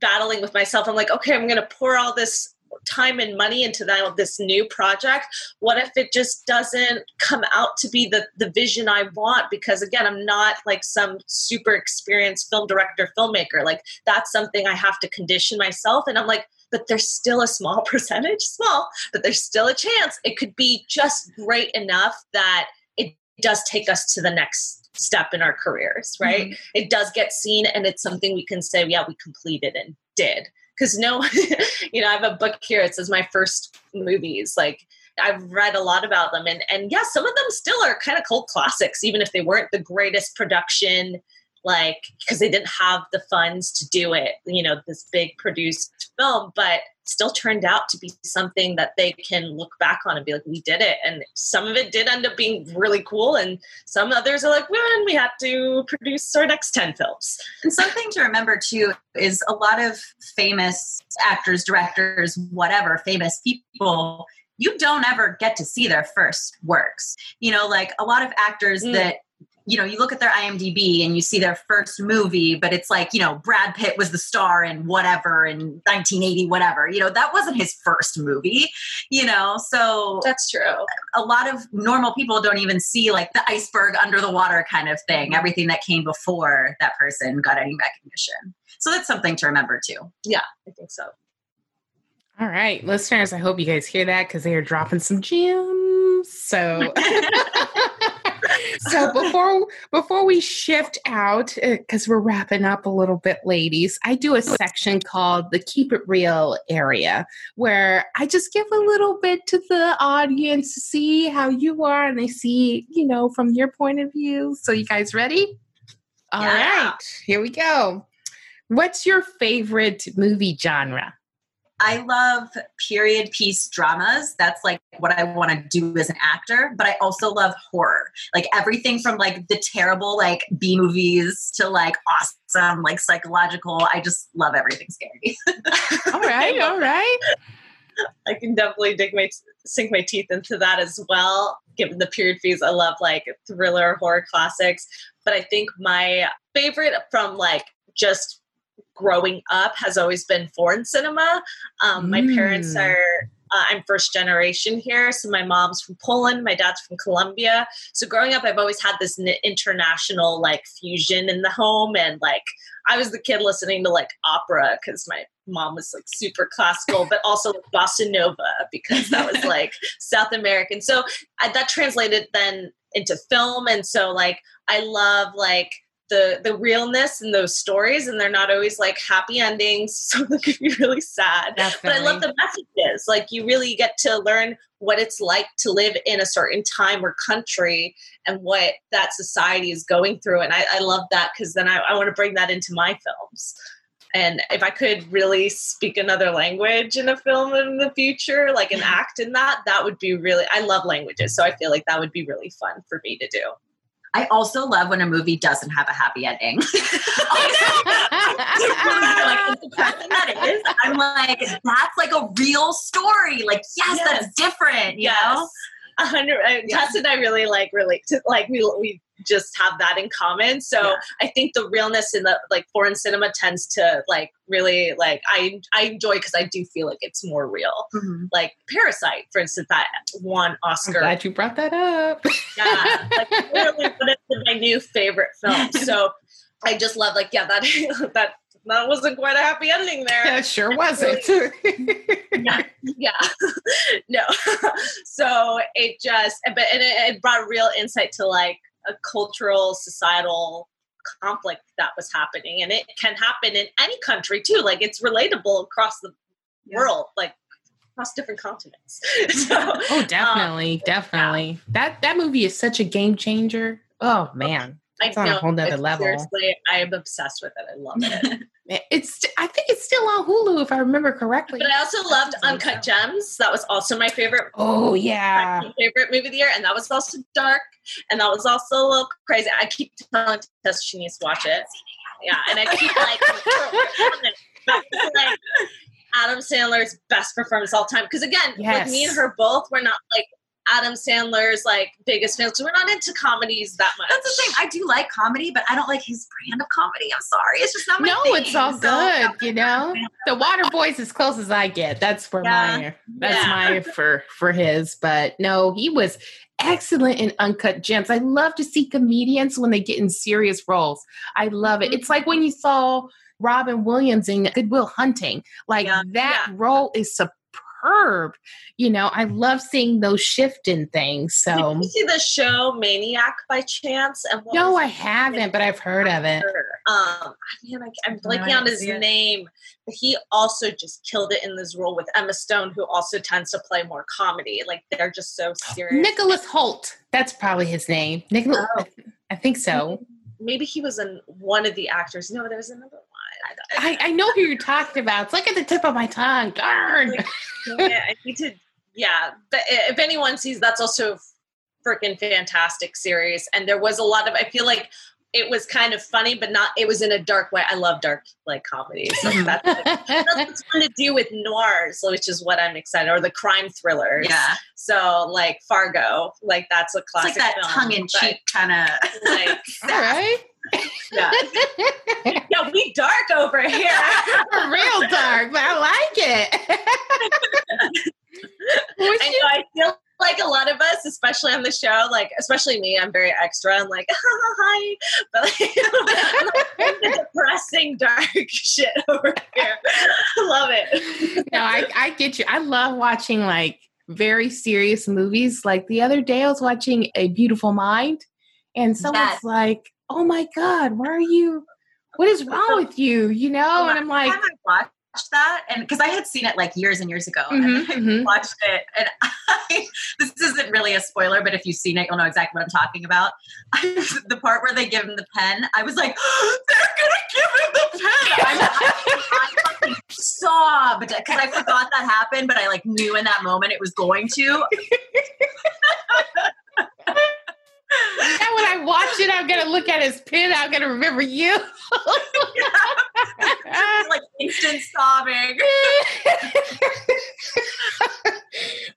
battling with myself. I'm like okay i'm going to pour all this time and money into that this new project what if it just doesn't come out to be the the vision i want because again i'm not like some super experienced film director filmmaker like that's something i have to condition myself and i'm like but there's still a small percentage, small, but there's still a chance it could be just great enough that it does take us to the next step in our careers, right? Mm-hmm. It does get seen and it's something we can say, yeah, we completed and did. Because no, you know, I have a book here. It says my first movies. Like I've read a lot about them, and and yeah, some of them still are kind of cult classics, even if they weren't the greatest production like because they didn't have the funds to do it you know this big produced film but still turned out to be something that they can look back on and be like we did it. And some of it did end up being really cool and some others are like well we have to produce our next 10 films. And something to remember too is a lot of famous actors directors whatever famous people you don't ever get to see their first works. You know like a lot of actors mm. that you know, you look at their IMDb and you see their first movie, but it's like, you know, Brad Pitt was the star in whatever in 1980, whatever. You know, that wasn't his first movie, you know, so that's true. A lot of normal people don't even see like the iceberg under the water kind of thing, everything that came before that person got any recognition. So that's something to remember too. Yeah, I think so. All right, listeners, I hope you guys hear that because they are dropping some gems. So so before before we shift out because uh, we're wrapping up a little bit ladies i do a section called the keep it real area where i just give a little bit to the audience to see how you are and they see you know from your point of view. So you guys ready? All yeah. right, here we go. What's your favorite movie genre I love period piece dramas. That's like what I want to do as an actor, but I also love horror. Like everything from like the terrible like B movies to like awesome like psychological. I just love everything scary. all right, all right. I can definitely dig my sink my teeth into that as well. Given the period piece, I love like thriller horror classics. But I think my favorite from like just growing up has always been foreign cinema. Um, mm. My parents mm. are uh, I'm first generation here. So my mom's from Poland, my dad's from Colombia. So growing up, I've always had this international like fusion in the home. And like I was the kid listening to like opera because my mom was like super classical, but also like, bossa nova because that was like South American. So I, that translated then into film. And so like I love like the the realness in those stories and they're not always like happy endings so them can be really sad. Definitely. but i love the messages. Like you really get to learn what it's like to live in a certain time or country and what that society is going through and i, I love that because then I, I want to bring that into my films. And if i could really speak another language in a film in the future like an act in that that would be really i love languages so i feel like that would be really fun for me to do I also love when a movie doesn't have a happy ending. like, that is, I'm like, that's like a real story. Like, yes, yes. that's different, you yes. know? A hundred. Uh, yeah. Tess and I really like relate to like we we just have that in common. So yeah. I think the realness in the like foreign cinema tends to like really like I I enjoy because I do feel like it's more real. Mm-hmm. Like Parasite, for instance, that won Oscar. I'm glad you brought that up. yeah, like literally it in my new favorite film. So I just love like yeah that that that wasn't quite a happy ending there. Yeah, sure wasn't. yeah, yeah. no. so it just, but and it, it, brought real insight to like a cultural, societal conflict that was happening, and it can happen in any country too. Like it's relatable across the yeah. world, like across different continents. so, oh, definitely, um, definitely. Yeah. That that movie is such a game changer. Oh man. It's on a whole nother level. Seriously, I am obsessed with it. I love it. It's I think it's still on Hulu if I remember correctly. But I also loved Uncut Gems. That was also my favorite. Oh yeah, favorite movie of the year, and that was also dark, and that was also a little crazy. I keep telling Tess she needs to watch it. Yeah, and I keep like, like Adam Sandler's best performance all time. Because again, yes. with me and her both, we're not like Adam Sandler's like biggest fans. So we're not into comedies that much. That's the thing. I do like comedy, but I don't like his brand of comedy. I'm sorry. It's just not my No, thing. it's all so, good, you know. The Waterboy's as close as I get. That's for yeah. my that's yeah. my for for his. But no, he was excellent in Uncut Gems. I love to see comedians when they get in serious roles. I love it. Mm-hmm. It's like when you saw Robin Williams in Good Will Hunting. Like Yeah. that Yeah. role is superb. You know, I love seeing those shift in things. So Did you see the show Maniac by chance? And no, I haven't, but I've heard of it. Um, I, I'm No, I blanking on his name, but he also just killed it in this role with Emma Stone, who also tends to play more comedy. Like they're just so serious. Nicholas Hoult. That's probably his name. Nicholas. Oh. I think so. Maybe he was in one of the actors. No, there was another. I, I, know who you're talking about. It's like at the tip of my tongue. Darn. yeah, I need to. Yeah, but if anyone sees, that's also freaking fantastic series. And there was a lot of. I feel like it was kind of funny, but not. It was in a dark way. I love dark like comedies. So that's, that's fun to do with noirs, which is what I'm excited. Or the crime thrillers. Yeah. So like Fargo, like that's a It's classic. like that tongue in cheek kind of. but, Like All right. yeah, yeah, we dark over here. Real dark, but I like it. Wish I know. I feel like a lot of us, especially on the show, like especially me, I'm very extra. I'm like, hi, but like, like the depressing, dark shit over here. I love it. no, I, I get you. I love watching like very serious movies. Like the other day, I was watching A Beautiful Mind, and someone's Yes. like, "Oh my God, why are you? What is wrong with you?" You know, oh and I'm like, watched that, and because I had seen it like years and years ago, Mhm, and I mhm. watched it, and I, this isn't really a spoiler, but if you've seen it, you'll know exactly what I'm talking about. the part where they give him the pen, I was like, they're gonna give him the pen. I, I, I sobbed because I forgot that happened, but I like knew in that moment it was going to. now when I watch it, I'm gonna look at his pin. I'm gonna remember you. like instant sobbing.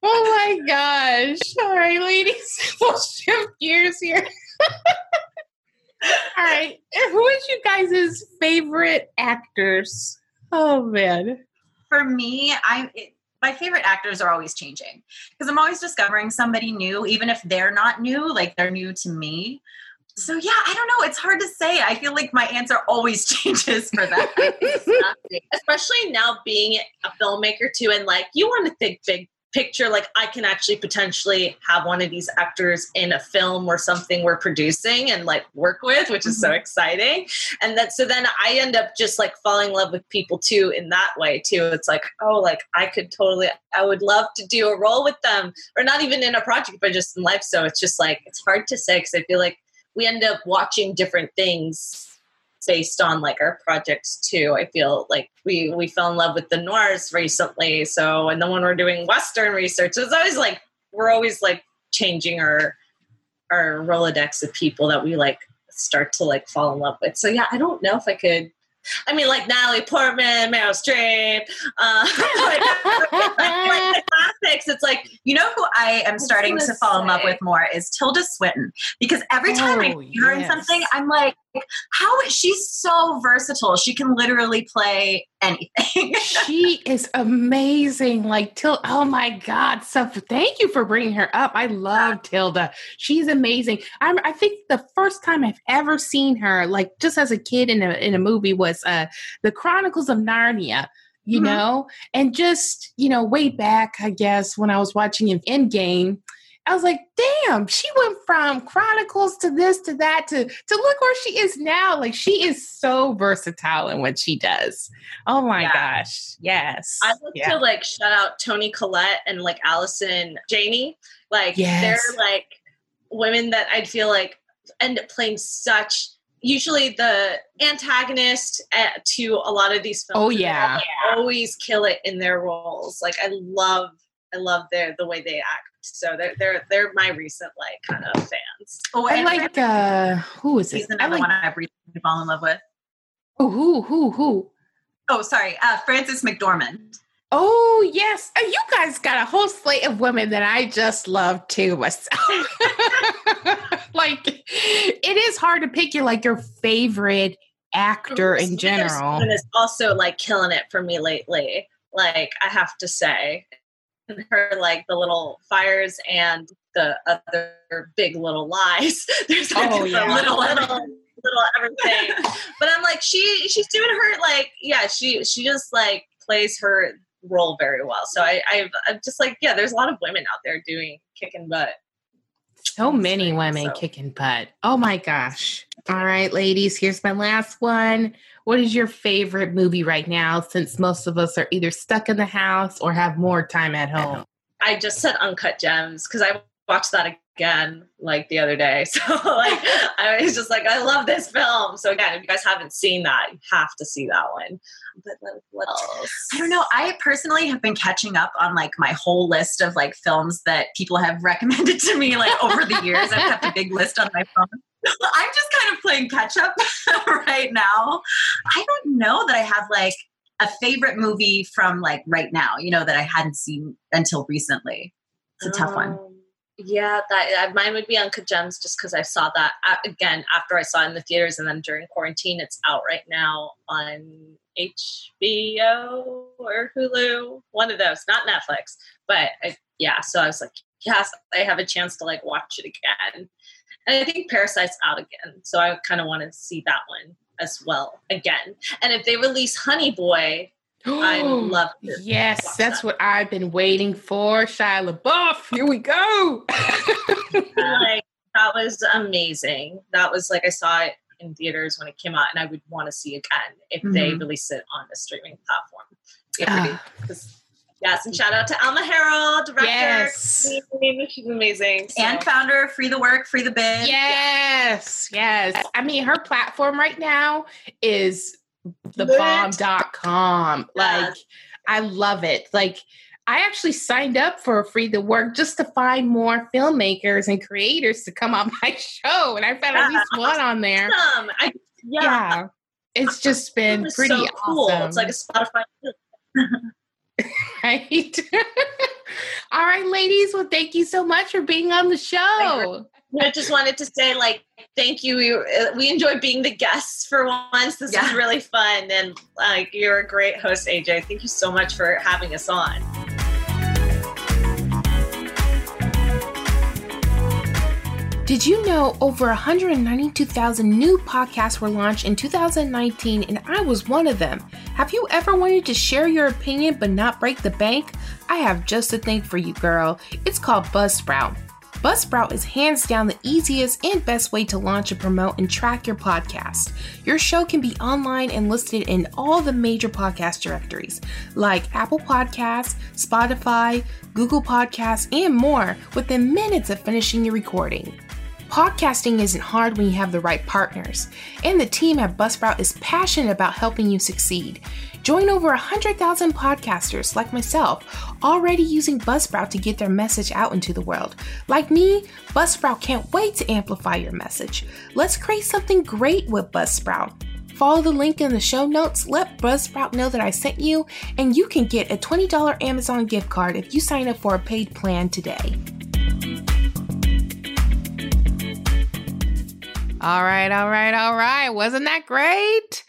oh my gosh. All right, ladies, we'll shift gears here. All right. Who is you guys' favorite actors? Oh man. for me, I it, my favorite actors are always changing because I'm always discovering somebody new, even if they're not new, like they're new to me. So yeah, I don't know. It's hard to say. I feel like my answer always changes for that. Especially now being a filmmaker too, and like you want to think big picture. Like I can actually potentially have one of these actors in a film or something we're producing and like work with, which is so mm-hmm. exciting. And that so then I end up just like falling in love with people too in that way too. It's like oh, like I could totally, I would love to do a role with them, or not even in a project, but just in life. So it's just like it's hard to say because I feel like we end up watching different things based on like our projects too. I feel like we we fell in love with the noirs recently. So and then when we're doing Western research, it's always like we're always like changing our our Rolodex of people that we like start to like fall in love with. So yeah, I don't know if I could I mean like Natalie Portman, Meryl Streep, uh, like, like, like the classics. It's like You know who I am starting gonna to fall in love with more is Tilda Swinton because every time I Oh, see her yes. something, I'm like, how is she's so versatile? She can literally play anything. she is amazing. Like Til, oh my God! So thank you for bringing her up. I love Tilda. She's amazing. I'm, I think the first time I've ever seen her, like just as a kid in a in a movie, was uh the Chronicles of Narnia. You Mhm. know, and just you know, way back, I guess when I was watching in Endgame. I was like, damn, she went from Chronicles to this to that to to look where she is now. Like she is so versatile in what she does. Oh my Yeah. gosh. Yes. I like Yeah. to like shout out Toni Collette and like Allison Janney. Like Yes. they're like women that I'd feel like end up playing such usually the antagonist uh, to a lot of these films. Oh, yeah. always kill it in their roles. Like I love, I love their the way they act. So they're they're they're my recent like kind of fans. oh, I like uh who is He's it? I another like one I've recently fallen in love with. oh, who who who Oh, sorry, uh, Frances McDormand. Oh yes, Uh, you guys got a whole slate of women that I just love too myself. like it is hard to pick your like your favorite actor in general. And is also like killing it for me lately. Like I have to say, And her like the little fires and the other big little lies. There's Oh, the yeah. little little little everything. but I'm like, she she's doing her like, yeah, she she just like plays her role very well. So I I've, I'm just like, yeah, there's a lot of women out there doing kicking butt. So many women so. kicking butt. Oh my gosh. All right, ladies, here's my last one. What is your favorite movie right now since most of us are either stuck in the house or have more time at home? I just said Uncut Gems because I watched that again like the other day. So like I was just like, I love this film. So again, if you guys haven't seen that, you have to see that one. But what else? I don't know. I personally have been catching up on like my whole list of like films that people have recommended to me like over the years. I've kept a big list on my phone. I'm just kind of playing catch up right now. I don't know that I have like a favorite movie from like right now, you know, that I hadn't seen until recently. It's a tough one. Um, yeah, that uh, mine would be Uncut Gems just because I saw that uh, again after I saw it in the theaters and then during quarantine. It's out right now on HBO or Hulu, one of those, not Netflix. But I, yeah, so I was like, yes, I have a chance to like watch it again. And I think Parasite's out again, so I kind of want to see that one as well again. And if they release Honey Boy, I love it. Yes, that's that. what I've been waiting for. Shia LaBeouf, here we go. like that was amazing. That was like I saw it in theaters when it came out, and I would want to see again if mm-hmm. they release it on a streaming platform. Yeah, uh. Yes, and shout out to Alma Har'el, director. Yes. She's amazing. So. And founder, of Free the Work, Free the Bid. Yes, yes. I mean, her platform right now is thebomb.com. Yes. Like, I love it. Like, I actually signed up for Free the Work just to find more filmmakers and creators to come on my show. And I found yeah. at least one on there. Awesome. I, yeah. yeah. It's just been pretty so cool. Awesome. It's like a Spotify. right? All right, ladies. Well, thank you so much for being on the show. I just wanted to say, like, thank you. We, uh, we enjoyed being the guests for once. This yeah. was really fun. And, like, you're a great host, AJ. Thank you so much for having us on. Did you know over 192,000 new podcasts were launched in 2019 and I was one of them? Have you ever wanted to share your opinion but not break the bank? I have just a thing for you, girl. It's called Buzzsprout. Buzzsprout is hands down the easiest and best way to launch and promote and track your podcast. Your show can be online and listed in all the major podcast directories like Apple Podcasts, Spotify, Google Podcasts, and more within minutes of finishing your recording. Podcasting isn't hard when you have the right partners, and the team at Buzzsprout is passionate about helping you succeed. Join over 100,000 podcasters like myself already using Buzzsprout to get their message out into the world. Like me, Buzzsprout can't wait to amplify your message. Let's create something great with Buzzsprout. Follow the link in the show notes, let Buzzsprout know that I sent you, and you can get a $20 Amazon gift card if you sign up for a paid plan today. All right, all right, all right. Wasn't that great?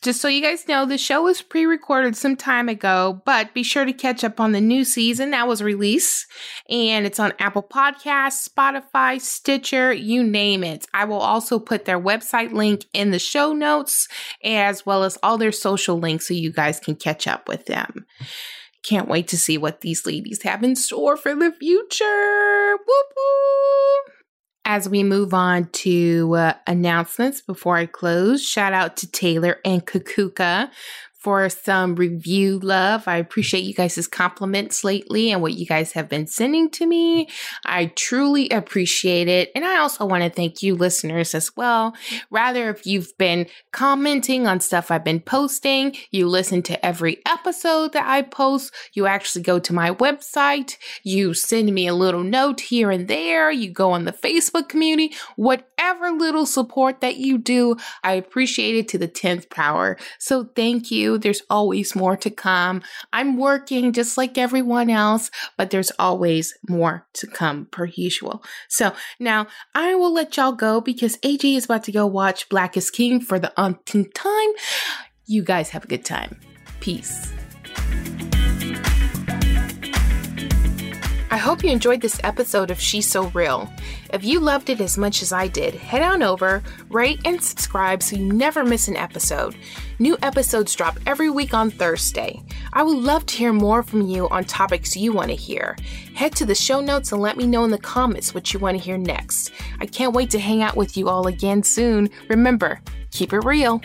Just so you guys know, the show was pre recorded some time ago, but be sure to catch up on the new season that was released. And it's on Apple Podcasts, Spotify, Stitcher, you name it. I will also put their website link in the show notes, as well as all their social links so you guys can catch up with them. Can't wait to see what these ladies have in store for the future. Whoop whoop as we move on to uh, announcements before I close, shout out to Taylor and Kakuka for some review love. I appreciate you guys' compliments lately and what you guys have been sending to me. I truly appreciate it. And I also want to thank you listeners as well. Rather, if you've been commenting on stuff I've been posting, you listen to every episode that I post, you actually go to my website, you send me a little note here and there, you go on the Facebook community, whatever little support that you do, I appreciate it to the 10th power. So thank you. There's always more to come. I'm working just like everyone else, but there's always more to come per usual. So now I will let y'all go because AJ is about to go watch Black is King for the umpteenth time. You guys have a good time. Peace. Hope you enjoyed this episode of She's So Real. If you loved it as much as I did, head on over, rate, and subscribe so you never miss an episode. New episodes drop every week on Thursday. I would love to hear more from you on topics you want to hear. Head to the show notes and let me know in the comments what you want to hear next. I can't wait to hang out with you all again soon. Remember, keep it real.